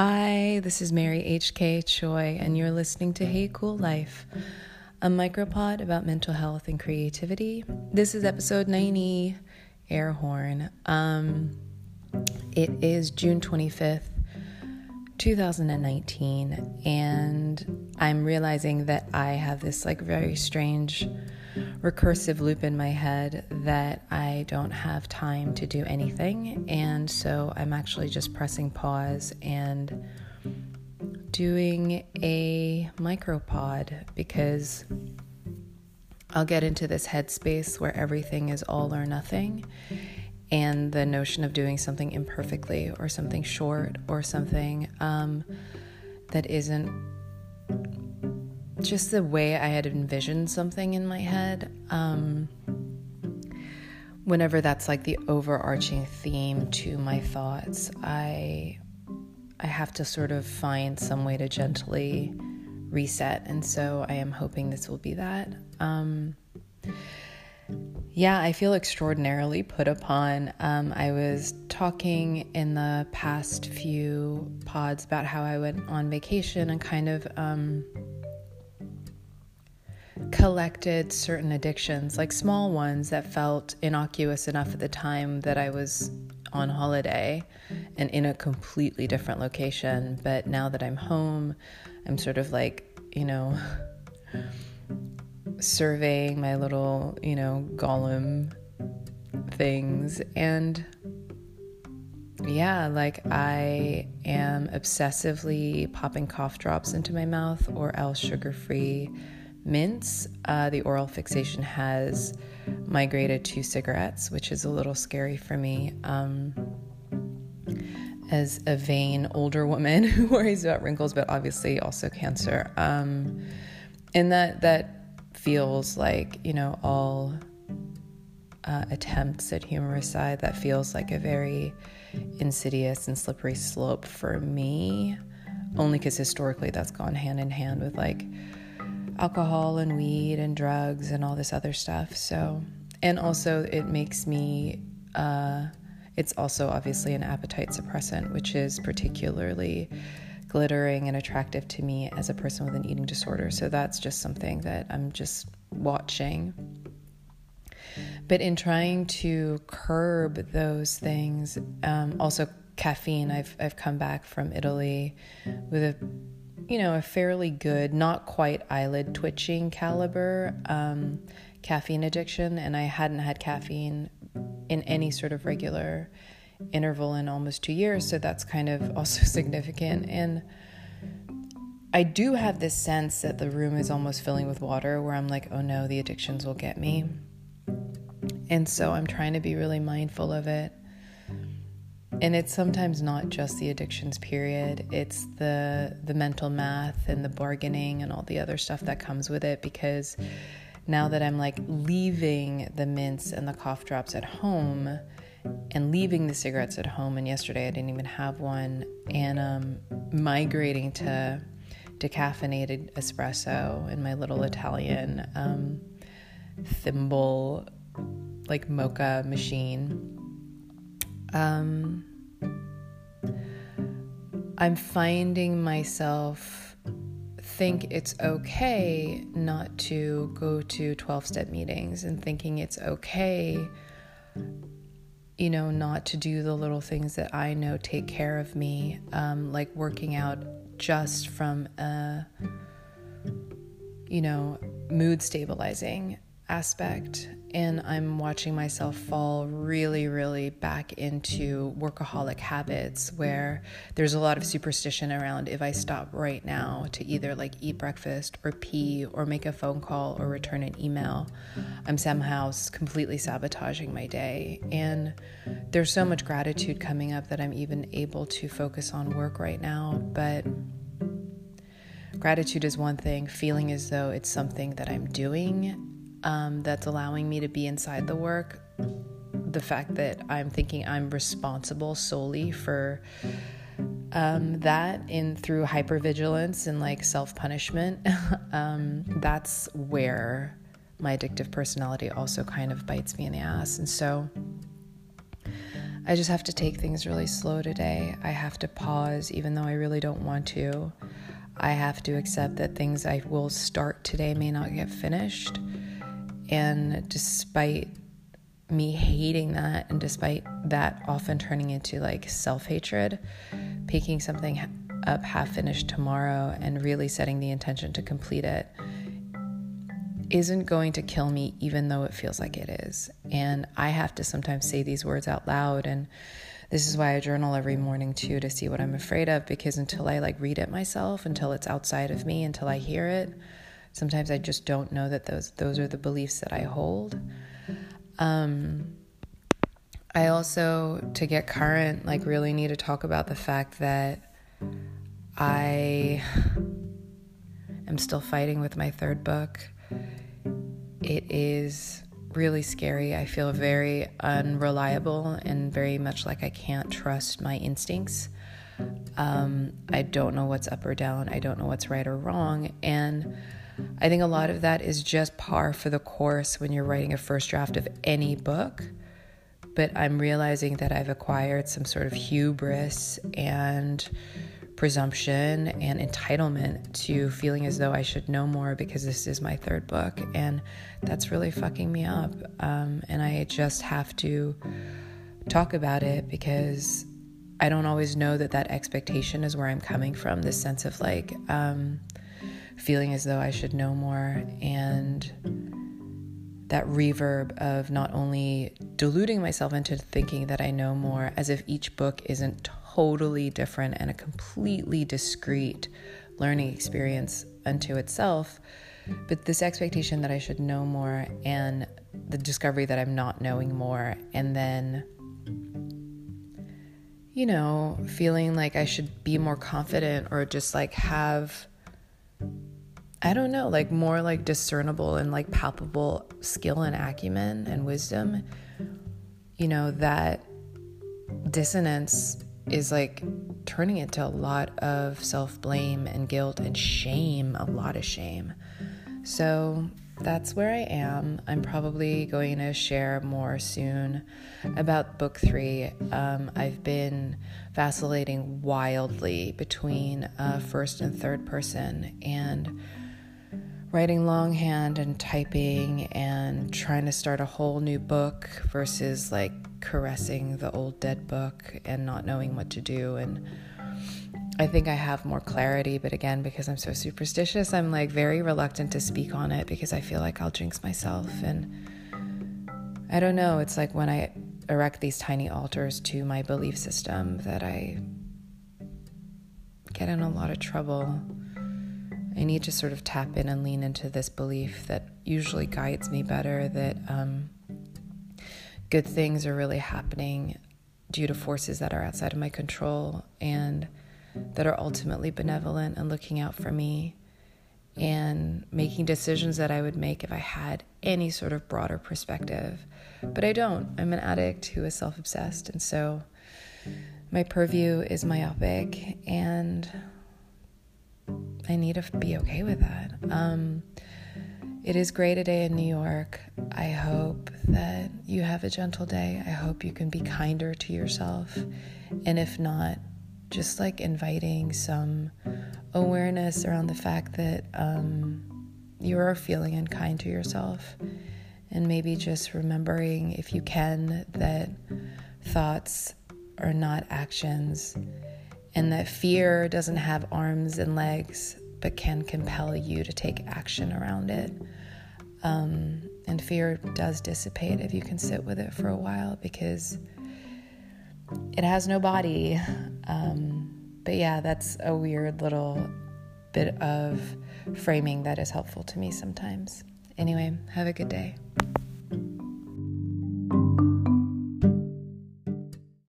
Hi, this is Mary H.K. Choi, and you're listening to Hey Cool Life, a micropod about mental health and creativity. This is episode 90, air horn. Um, it is June 25th, 2019, and I'm realizing that I have this like very strange recursive loop in my head that I don't have time to do anything. And so I'm actually just pressing pause and doing a micropod because I'll get into this headspace where everything is all or nothing. And the notion of doing something imperfectly or something short or something um, that isn't just the way I had envisioned something in my head. Um, whenever that's like the overarching theme to my thoughts, I I have to sort of find some way to gently reset, and so I am hoping this will be that. Um, yeah, I feel extraordinarily put upon. Um, I was talking in the past few pods about how I went on vacation and kind of um, collected certain addictions, like small ones that felt innocuous enough at the time that I was on holiday and in a completely different location. But now that I'm home, I'm sort of like, you know, surveying my little, you know, golem things. And yeah, like I am obsessively popping cough drops into my mouth or else sugar free mints, uh, the oral fixation has migrated to cigarettes, which is a little scary for me. Um, as a vain older woman who worries about wrinkles, but obviously also cancer, um, and that that feels like you know all uh, attempts at humoricide. That feels like a very insidious and slippery slope for me, only because historically that's gone hand in hand with like alcohol and weed and drugs and all this other stuff. So, and also it makes me, uh, it's also obviously an appetite suppressant, which is particularly glittering and attractive to me as a person with an eating disorder. So that's just something that I'm just watching. But in trying to curb those things, um, also caffeine, I've I've come back from Italy with a you know, a fairly good, not quite eyelid twitching caliber um, caffeine addiction, and I hadn't had caffeine in any sort of regular interval in almost two years, so that's kind of also significant. And I do have this sense that the room is almost filling with water where I'm like, oh no, the addictions will get me. And so I'm trying to be really mindful of it and it's sometimes not just the addictions period it's the the mental math and the bargaining and all the other stuff that comes with it because now that i'm like leaving the mints and the cough drops at home and leaving the cigarettes at home and yesterday i didn't even have one and um, migrating to decaffeinated espresso in my little italian um, thimble like mocha machine um, I'm finding myself think it's okay not to go to 12 step meetings and thinking it's okay you know not to do the little things that i know take care of me um, like working out just from a you know mood stabilizing aspect and I'm watching myself fall really, really back into workaholic habits where there's a lot of superstition around if I stop right now to either like eat breakfast or pee or make a phone call or return an email, I'm somehow completely sabotaging my day. And there's so much gratitude coming up that I'm even able to focus on work right now. But gratitude is one thing, feeling as though it's something that I'm doing um, that's allowing me to be inside the work. The fact that I'm thinking I'm responsible solely for um, that in through hypervigilance and like self punishment, um, that's where my addictive personality also kind of bites me in the ass. And so I just have to take things really slow today. I have to pause, even though I really don't want to. I have to accept that things I will start today may not get finished. And despite me hating that, and despite that often turning into like self hatred, picking something up half finished tomorrow and really setting the intention to complete it isn't going to kill me, even though it feels like it is. And I have to sometimes say these words out loud. And this is why I journal every morning too to see what I'm afraid of because until I like read it myself, until it's outside of me, until I hear it, sometimes I just don't know that those those are the beliefs that I hold. Um, I also, to get current, like really need to talk about the fact that I am still fighting with my third book. It is really scary. I feel very unreliable and very much like I can't trust my instincts. Um, I don't know what's up or down. I don't know what's right or wrong. And I think a lot of that is just par for the course when you're writing a first draft of any book. But I'm realizing that I've acquired some sort of hubris and presumption and entitlement to feeling as though I should know more because this is my third book. And that's really fucking me up. Um, and I just have to talk about it because I don't always know that that expectation is where I'm coming from this sense of like um, feeling as though I should know more and that reverb of not only deluding myself into thinking that I know more as if each book isn't totally different and a completely discrete learning experience unto itself. But this expectation that I should know more and the discovery that I'm not knowing more, and then, you know, feeling like I should be more confident or just like have, I don't know, like more like discernible and like palpable skill and acumen and wisdom, you know, that dissonance is like turning into a lot of self blame and guilt and shame, a lot of shame. So that's where I am. I'm probably going to share more soon about book three. Um, I've been vacillating wildly between uh, first and third person and writing longhand and typing and trying to start a whole new book versus like caressing the old dead book and not knowing what to do and I think I have more clarity, but again, because I'm so superstitious, I'm like very reluctant to speak on it because I feel like I'll jinx myself. And I don't know, it's like when I erect these tiny altars to my belief system that I get in a lot of trouble. I need to sort of tap in and lean into this belief that usually guides me better that um, good things are really happening due to forces that are outside of my control and that are ultimately benevolent and looking out for me and making decisions that I would make if I had any sort of broader perspective. But I don't. I'm an addict who is self obsessed. And so my purview is myopic and I need to be okay with that. Um, it is great a day in New York. I hope that you have a gentle day. I hope you can be kinder to yourself. And if not, just like inviting some awareness around the fact that um, you are feeling unkind to yourself. And maybe just remembering, if you can, that thoughts are not actions, and that fear doesn't have arms and legs but can compel you to take action around it. Um, and fear does dissipate if you can sit with it for a while because it has no body. Um, but yeah, that's a weird little bit of framing that is helpful to me sometimes. Anyway, have a good day.